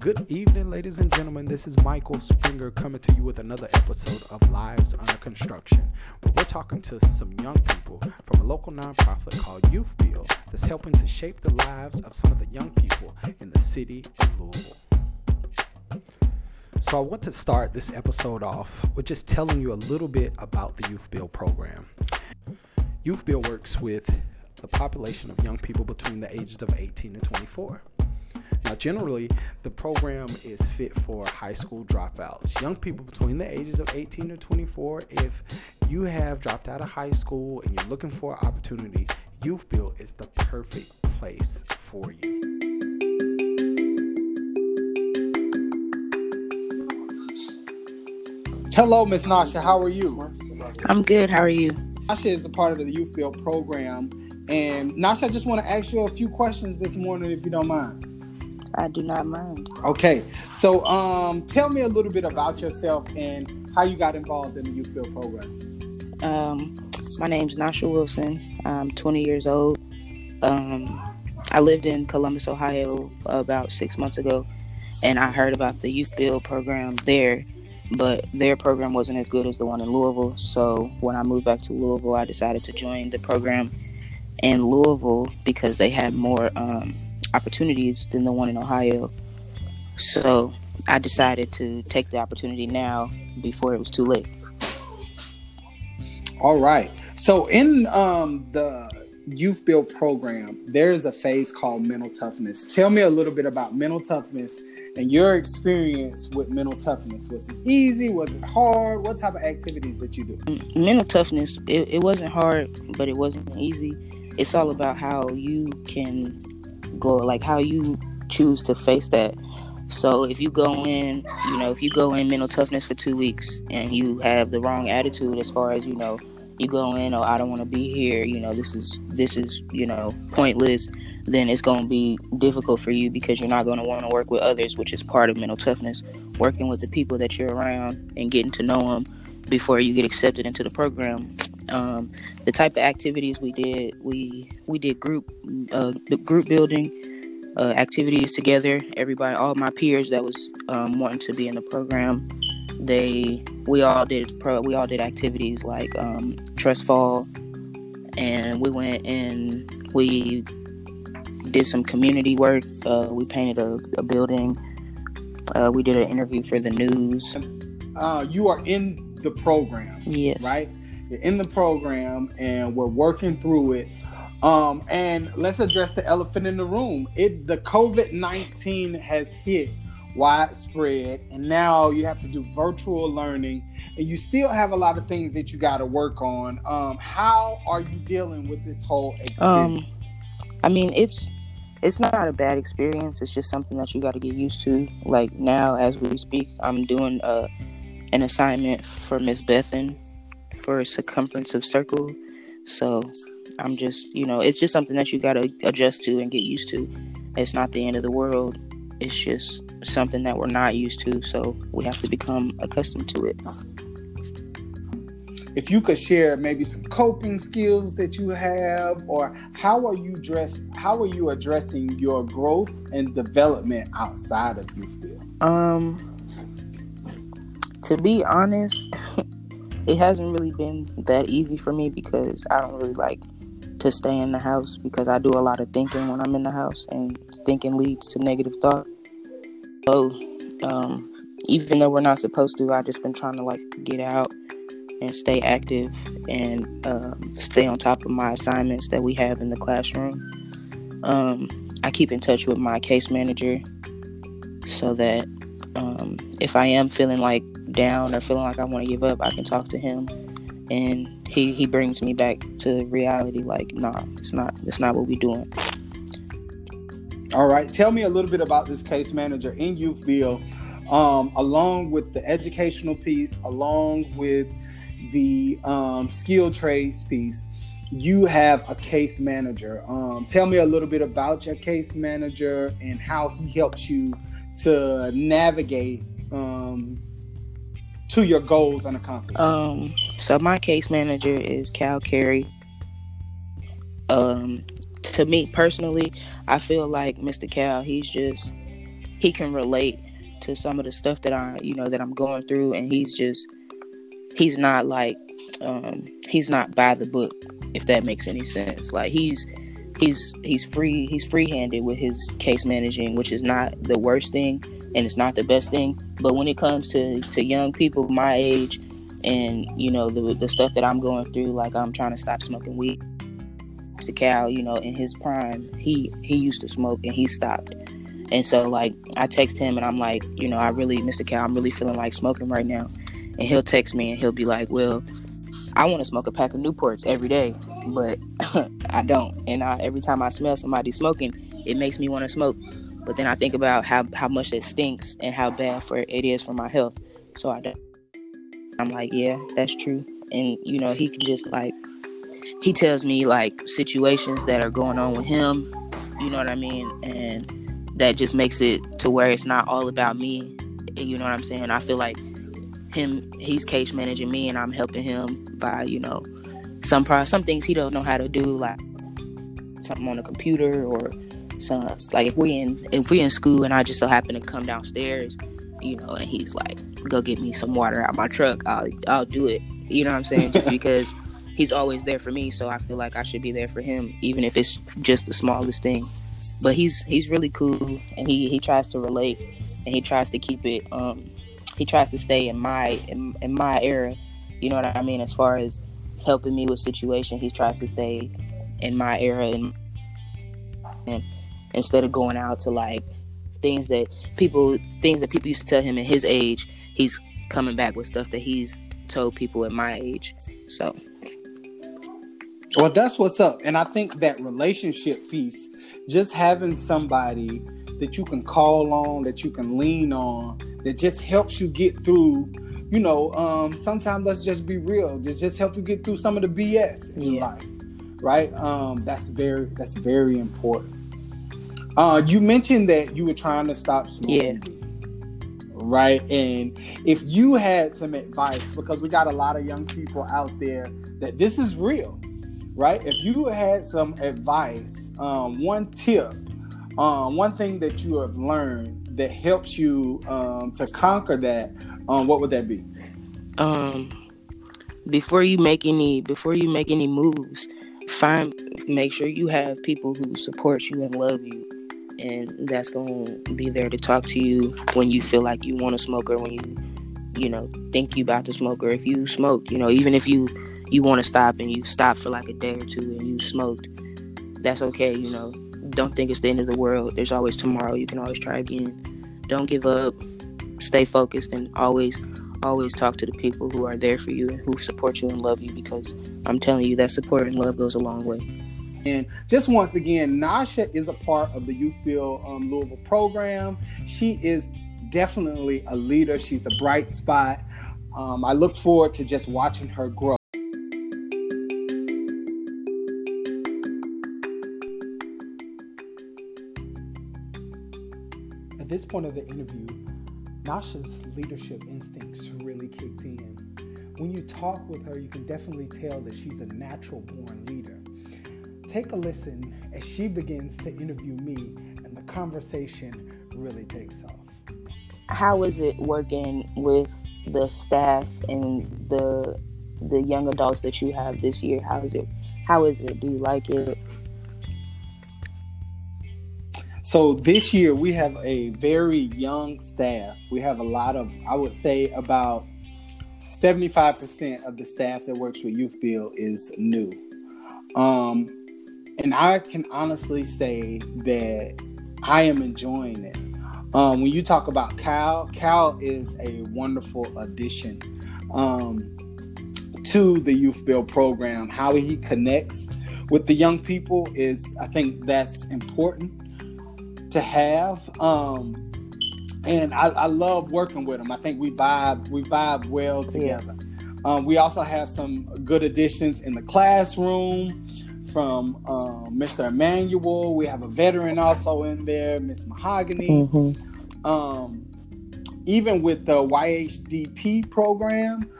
Good evening, ladies and gentlemen. This is Michael Springer coming to you with another episode of Lives Under Construction, we're talking to some young people from a local nonprofit called Youth Build that's helping to shape the lives of some of the young people in the city of Louisville. So, I want to start this episode off with just telling you a little bit about the Youth Build program. Youth Build works with the population of young people between the ages of 18 and 24. Now, generally, the program is fit for high school dropouts, young people between the ages of 18 to 24. If you have dropped out of high school and you're looking for an opportunity, Youth Build is the perfect place for you. Hello, Miss Nasha. How are you? I'm good. How are you? Nasha is a part of the Youth Build program. And Nasha, I just want to ask you a few questions this morning, if you don't mind. I do not mind. Okay, so um, tell me a little bit about yourself and how you got involved in the Youth Build program. Um, my name's Nasha Wilson. I'm 20 years old. Um, I lived in Columbus, Ohio about six months ago, and I heard about the Youth Build program there, but their program wasn't as good as the one in Louisville. So when I moved back to Louisville, I decided to join the program in Louisville because they had more um, opportunities than the one in Ohio. So I decided to take the opportunity now before it was too late. All right. So in um, the Youth Build program, there's a phase called mental toughness. Tell me a little bit about mental toughness and your experience with mental toughness. Was it easy? Was it hard? What type of activities did you do? Mental toughness, it, it wasn't hard, but it wasn't easy. It's all about how you can go like how you choose to face that. So if you go in you know if you go in mental toughness for two weeks and you have the wrong attitude as far as you know you go in oh i don't want to be here you know this is this is you know pointless then it's going to be difficult for you because you're not going to want to work with others which is part of mental toughness. Working with the people that you're around and getting to know them before you get accepted into the program um, the type of activities we did, we we did group uh, group building uh, activities together. Everybody, all my peers that was um, wanting to be in the program, they we all did pro, we all did activities like um, trust fall, and we went and we did some community work. Uh, we painted a, a building. Uh, we did an interview for the news. Uh, you are in the program, yes, right? You're in the program and we're working through it. Um, and let's address the elephant in the room. It the COVID nineteen has hit widespread, and now you have to do virtual learning, and you still have a lot of things that you got to work on. Um, how are you dealing with this whole experience? Um, I mean, it's it's not a bad experience. It's just something that you got to get used to. Like now, as we speak, I'm doing a, uh, an assignment for Miss Bethan for a circumference of circle. So I'm just, you know, it's just something that you got to adjust to and get used to. It's not the end of the world. It's just something that we're not used to. So we have to become accustomed to it. If you could share maybe some coping skills that you have, or how are you dress, how are you addressing your growth and development outside of build? Um, to be honest, it hasn't really been that easy for me because I don't really like to stay in the house because I do a lot of thinking when I'm in the house, and thinking leads to negative thought. So, um, even though we're not supposed to, I've just been trying to like get out and stay active and um, stay on top of my assignments that we have in the classroom. Um, I keep in touch with my case manager so that if I am feeling like down or feeling like I want to give up, I can talk to him, and he he brings me back to reality. Like, nah, it's not it's not what we're doing. All right, tell me a little bit about this case manager in Youth Build, um, along with the educational piece, along with the um, skill trades piece. You have a case manager. Um, tell me a little bit about your case manager and how he helps you to navigate um, to your goals and accomplishments? Um, so my case manager is Cal Carey. Um, to me personally, I feel like Mr. Cal, he's just he can relate to some of the stuff that I, you know, that I'm going through, and he's just he's not like um, he's not by the book, if that makes any sense. Like he's he's he's free he's free handed with his case managing, which is not the worst thing and it's not the best thing. But when it comes to to young people my age, and you know the the stuff that I'm going through, like I'm trying to stop smoking weed. Mr. Cal, you know, in his prime, he he used to smoke and he stopped. And so like I text him and I'm like, you know, I really, Mr. Cal, I'm really feeling like smoking right now. And he'll text me and he'll be like, well, I want to smoke a pack of Newports every day, but I don't. And I, every time I smell somebody smoking, it makes me want to smoke. But then I think about how, how much it stinks and how bad for it is for my health. So I don't. I'm like, yeah, that's true. And you know, he can just like he tells me like situations that are going on with him, you know what I mean? And that just makes it to where it's not all about me. You know what I'm saying? I feel like him he's case managing me and I'm helping him by, you know, some pro- some things he don't know how to do like something on the computer or some like if we in if we in school and I just so happen to come downstairs, you know, and he's like, go get me some water out my truck. I'll I'll do it. You know what I'm saying? Just because he's always there for me, so I feel like I should be there for him, even if it's just the smallest thing. But he's he's really cool, and he he tries to relate, and he tries to keep it. Um, he tries to stay in my in, in my era. You know what I mean? As far as helping me with situation, he tries to stay in my era and, and instead of going out to like things that people things that people used to tell him at his age, he's coming back with stuff that he's told people at my age. So well, that's what's up. And I think that relationship piece, just having somebody that you can call on, that you can lean on, that just helps you get through, you know, um, sometimes let's just be real, that just help you get through some of the BS in yeah. life. Right? Um, that's very that's very important. Uh, you mentioned that you were trying to stop smoking. Yeah right? And if you had some advice, because we got a lot of young people out there that this is real, right? If you had some advice, um, one tip, um, one thing that you have learned that helps you um, to conquer that, um, what would that be? Um, before you make any, before you make any moves, find, make sure you have people who support you and love you and that's going to be there to talk to you when you feel like you want to smoke or when you you know think you about to smoke or if you smoke you know even if you you want to stop and you stop for like a day or two and you smoked, that's okay, you know. Don't think it's the end of the world. There's always tomorrow. You can always try again. Don't give up. Stay focused and always always talk to the people who are there for you and who support you and love you because I'm telling you that support and love goes a long way. And just once again, Nasha is a part of the Youth Build um, Louisville program. She is definitely a leader. She's a bright spot. Um, I look forward to just watching her grow. at this point of the interview, Nasha's leadership instincts really kicked in. When you talk with her, you can definitely tell that she's a natural born leader. Take a listen as she begins to interview me, and the conversation really takes off. How is it working with the staff and the the young adults that you have this year? How is it? How is it? Do you like it? So this year we have a very young staff. We have a lot of, I would say, about 75% of the staff that works with Youth Build is new. Um, and I can honestly say that I am enjoying it. Um, when you talk about Cal, Cal is a wonderful addition um, to the Youth Build program. How he connects with the young people is, I think, that's important to have. Um, and I, I, love working with him. I think we vibe we vibe well together. Yeah. Um, we also have some good additions in the classroom from um, Mr. Emmanuel. We have a veteran also in there, Miss Mahogany. Mm-hmm. Um, even with the YHDP program,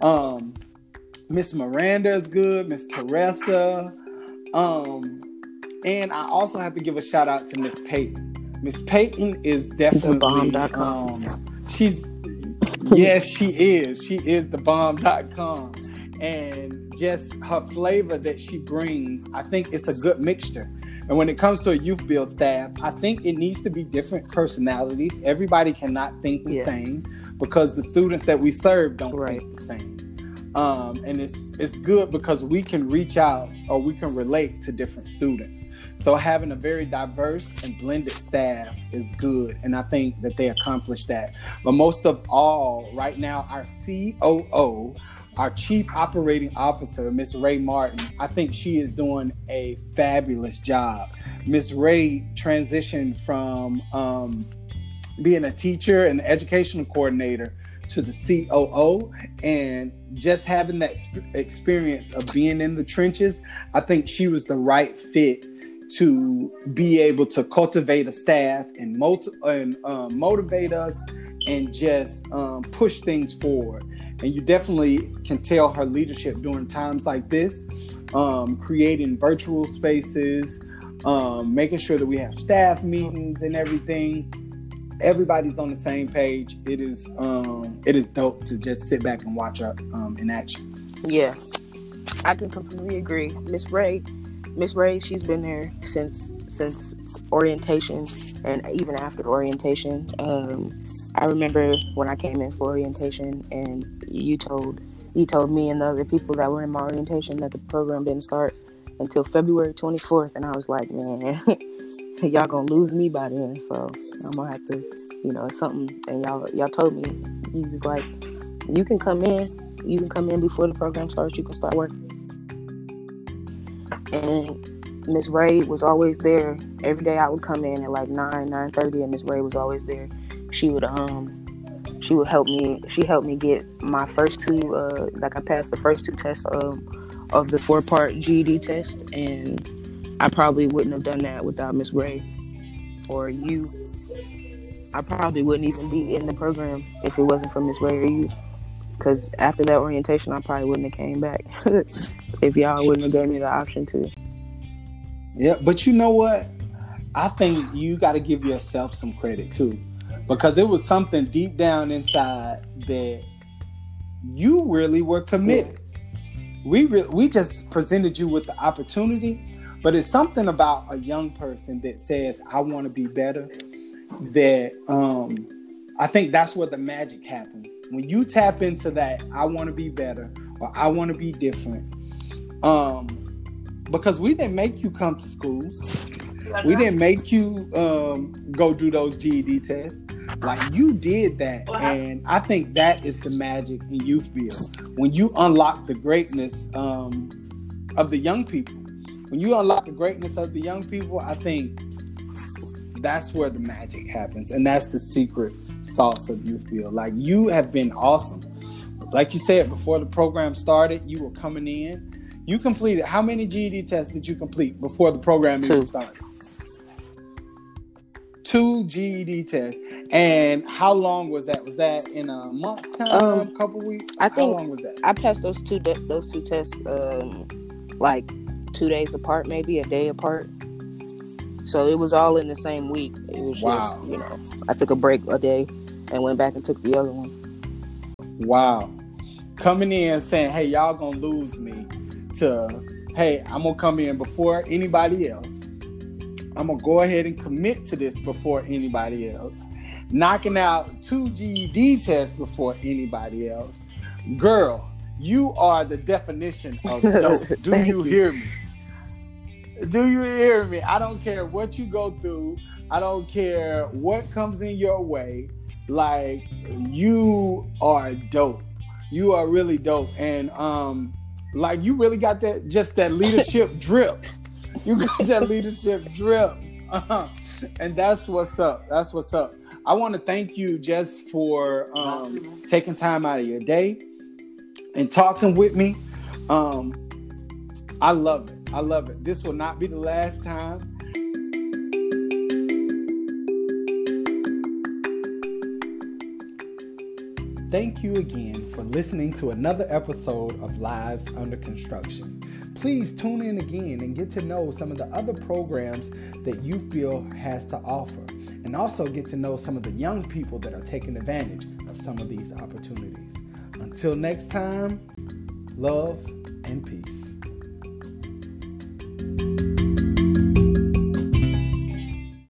um, Miss Miranda is good, Miss Teresa. Um, and I also have to give a shout out to Miss Peyton. Miss Peyton is definitely Thebomb.com. Um, she's yes, she is. She is the bomb.com. And just her flavor that she brings, I think it's a good mixture. And when it comes to a youth build staff, I think it needs to be different personalities. Everybody cannot think the Yeah. same because the students that we serve don't Right. think the same. Um, and it's it's good because we can reach out or we can relate to different students. So having a very diverse and blended staff is good, and I think that they accomplish that. But most of all, right now, our COO, our Chief Operating Officer, Miss Ray Martin, I think she is doing a fabulous job. Miss Ray transitioned from um, being a teacher and educational coordinator to the COO and just having that sp- experience of being in the trenches, I think she was the right fit to be able to cultivate a staff and, moti- and um, motivate us and just um, push things forward. And you definitely can tell her leadership during times like this, um, creating virtual spaces, um, making sure that we have staff meetings and everything everybody's on the same page. It is um it is dope to just sit back and watch her um in action. Yeah, I can completely agree. Miss Ray, Miss Ray, she's been there since since orientation and even after orientation. Um, I remember when I came in for orientation and you told you told me and the other people that were in my orientation that the program didn't start until February 24th, and I was like, man, y'all gonna lose me by then. So I'm gonna have to, you know, something. And y'all y'all told me you was like, you can come in you can come in before the program starts. You can start working. And Miss Ray was always there. Every day I would come in at like nine, nine thirty, and Miss Ray was always there. She would um, she would help me. She helped me get my first two. Uh, like I passed the first two tests um, of the four part GED test, and I probably wouldn't have done that without Miss Ray or you. I probably wouldn't even be in the program if it wasn't for Miss Ray or you. Because after that orientation, I probably wouldn't have came back if y'all wouldn't have gave me the option to. Yeah, but you know what? I think you got to give yourself some credit too, because it was something deep down inside that you really were committed. We re- we just presented you with the opportunity, but it's something about a young person that says, "I want to be better." That um, I think that's where the magic happens when you tap into that. I want to be better, or I want to be different. Um, because we didn't make you come to school. We didn't make you um, go do those GED tests. Like you did that, and I think that is the magic in youth build. When you unlock the greatness um, of the young people, when you unlock the greatness of the young people, I think that's where the magic happens, and that's the secret sauce of youth build. Like you have been awesome. Like you said before the program started, you were coming in. You completed how many GED tests did you complete before the program even started? Two GED tests. And how long was that? Was that in a month's time? Um, couple weeks? I how think- long was that? I passed those two de- those two tests um, like two days apart, maybe a day apart. So it was all in the same week. It was Wow. just you know I took a break a day and went back and took the other one. Wow. Coming in saying, hey, y'all gonna lose me to, hey, I'm gonna come in before anybody else. I'm gonna go ahead and commit to this before anybody else. Knocking out two GED tests before anybody else. Girl, you are the definition of dope. Do you you. hear me? Do you hear me? I don't care what you go through. I don't care what comes in your way. Like you are dope. You are really dope. And um like you really got that just that leadership drip. You got that leadership drip. Uh-huh. And that's what's up. That's what's up. I want to thank you just for um taking time out of your day and talking with me. Um I love it. I love it. This will not be the last time. Thank you again for listening to another episode of Lives Under Construction. Please tune in again and get to know some of the other programs that Youth Build has to offer. and also get to know some of the young people that are taking advantage of some of these opportunities. Until next time, love and peace.